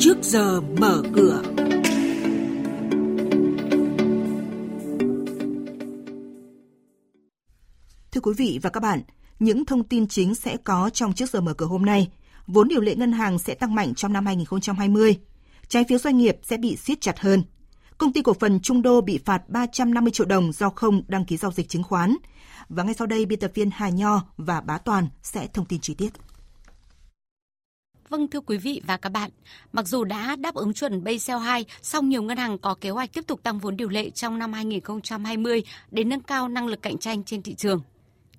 trước giờ mở cửa. Thưa quý vị và các bạn, những thông tin chính sẽ có trong trước giờ mở cửa hôm nay. Vốn điều lệ ngân hàng sẽ tăng mạnh trong năm 2020. Trái phiếu doanh nghiệp sẽ bị siết chặt hơn. Công ty cổ phần Trung Đô bị phạt 350 triệu đồng do không đăng ký giao dịch chứng khoán. Và ngay sau đây, biên tập viên Hà Nho và Bá Toàn sẽ thông tin chi tiết. Vâng thưa quý vị và các bạn, mặc dù đã đáp ứng chuẩn Basel 2, song nhiều ngân hàng có kế hoạch tiếp tục tăng vốn điều lệ trong năm 2020 để nâng cao năng lực cạnh tranh trên thị trường.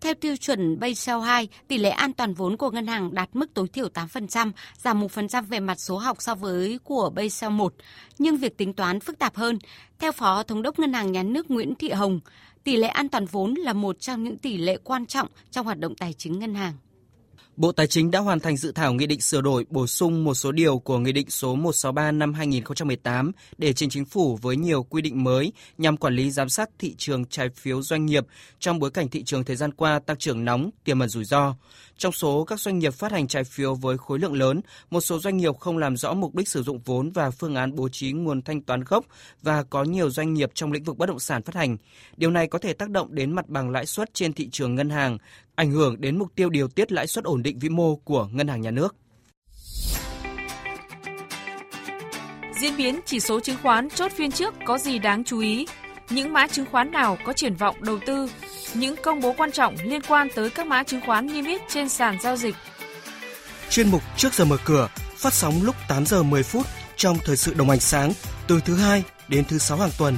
Theo tiêu chuẩn Basel 2, tỷ lệ an toàn vốn của ngân hàng đạt mức tối thiểu 8%, giảm 1% về mặt số học so với của Basel 1. Nhưng việc tính toán phức tạp hơn. Theo Phó Thống đốc Ngân hàng Nhà nước Nguyễn Thị Hồng, tỷ lệ an toàn vốn là một trong những tỷ lệ quan trọng trong hoạt động tài chính ngân hàng. Bộ Tài chính đã hoàn thành dự thảo nghị định sửa đổi bổ sung một số điều của Nghị định số 163 năm 2018 để trình chính phủ với nhiều quy định mới nhằm quản lý giám sát thị trường trái phiếu doanh nghiệp trong bối cảnh thị trường thời gian qua tăng trưởng nóng, tiềm ẩn rủi ro. Trong số các doanh nghiệp phát hành trái phiếu với khối lượng lớn, một số doanh nghiệp không làm rõ mục đích sử dụng vốn và phương án bố trí nguồn thanh toán gốc và có nhiều doanh nghiệp trong lĩnh vực bất động sản phát hành. Điều này có thể tác động đến mặt bằng lãi suất trên thị trường ngân hàng, ảnh hưởng đến mục tiêu điều tiết lãi suất ổn định vĩ mô của ngân hàng nhà nước. Diễn biến chỉ số chứng khoán chốt phiên trước có gì đáng chú ý? Những mã chứng khoán nào có triển vọng đầu tư? Những công bố quan trọng liên quan tới các mã chứng khoán niêm yết trên sàn giao dịch. Chuyên mục Trước giờ mở cửa phát sóng lúc 8 giờ 10 phút trong thời sự đồng hành sáng từ thứ hai đến thứ sáu hàng tuần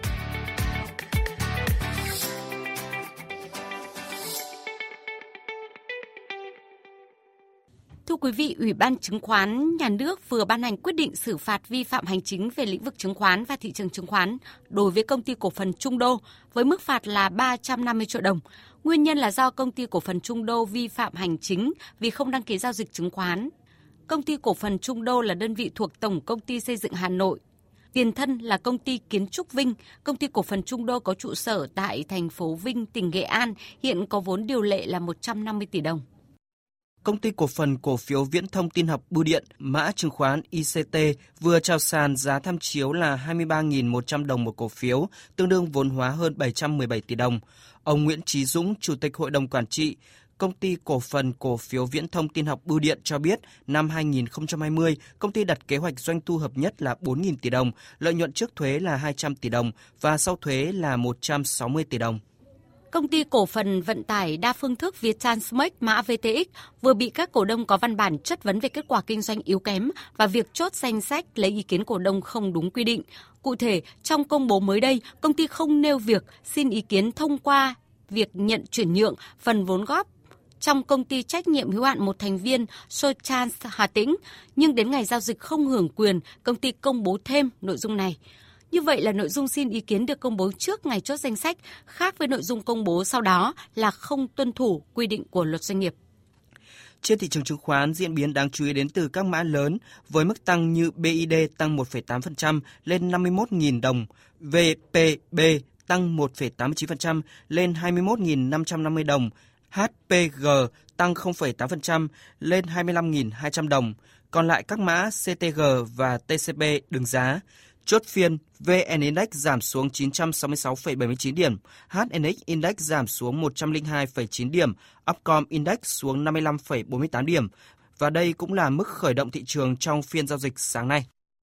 Thưa quý vị, Ủy ban Chứng khoán Nhà nước vừa ban hành quyết định xử phạt vi phạm hành chính về lĩnh vực chứng khoán và thị trường chứng khoán đối với công ty cổ phần Trung Đô với mức phạt là 350 triệu đồng. Nguyên nhân là do công ty cổ phần Trung Đô vi phạm hành chính vì không đăng ký giao dịch chứng khoán. Công ty cổ phần Trung Đô là đơn vị thuộc Tổng công ty xây dựng Hà Nội. Tiền thân là công ty Kiến trúc Vinh, công ty cổ phần Trung Đô có trụ sở tại thành phố Vinh, tỉnh Nghệ An, hiện có vốn điều lệ là 150 tỷ đồng. Công ty cổ phần cổ phiếu viễn thông tin học Bưu điện, mã chứng khoán ICT vừa chào sàn giá tham chiếu là 23.100 đồng một cổ phiếu, tương đương vốn hóa hơn 717 tỷ đồng. Ông Nguyễn Trí Dũng, Chủ tịch Hội đồng Quản trị, Công ty cổ phần cổ phiếu viễn thông tin học Bưu điện cho biết năm 2020, công ty đặt kế hoạch doanh thu hợp nhất là 4.000 tỷ đồng, lợi nhuận trước thuế là 200 tỷ đồng và sau thuế là 160 tỷ đồng. Công ty cổ phần vận tải đa phương thức Viettransmex mã VTX vừa bị các cổ đông có văn bản chất vấn về kết quả kinh doanh yếu kém và việc chốt danh sách lấy ý kiến cổ đông không đúng quy định. Cụ thể, trong công bố mới đây, công ty không nêu việc xin ý kiến thông qua việc nhận chuyển nhượng phần vốn góp trong công ty trách nhiệm hữu hạn một thành viên Sochans Hà Tĩnh, nhưng đến ngày giao dịch không hưởng quyền, công ty công bố thêm nội dung này. Như vậy là nội dung xin ý kiến được công bố trước ngày chốt danh sách, khác với nội dung công bố sau đó là không tuân thủ quy định của luật doanh nghiệp. Trên thị trường chứng khoán, diễn biến đáng chú ý đến từ các mã lớn với mức tăng như BID tăng 1,8% lên 51.000 đồng, VPB tăng 1,89% lên 21.550 đồng, HPG tăng 0,8% lên 25.200 đồng. Còn lại các mã CTG và TCB đứng giá. Chốt phiên, VN Index giảm xuống 966,79 điểm, HNX Index giảm xuống 102,9 điểm, Upcom Index xuống 55,48 điểm. Và đây cũng là mức khởi động thị trường trong phiên giao dịch sáng nay.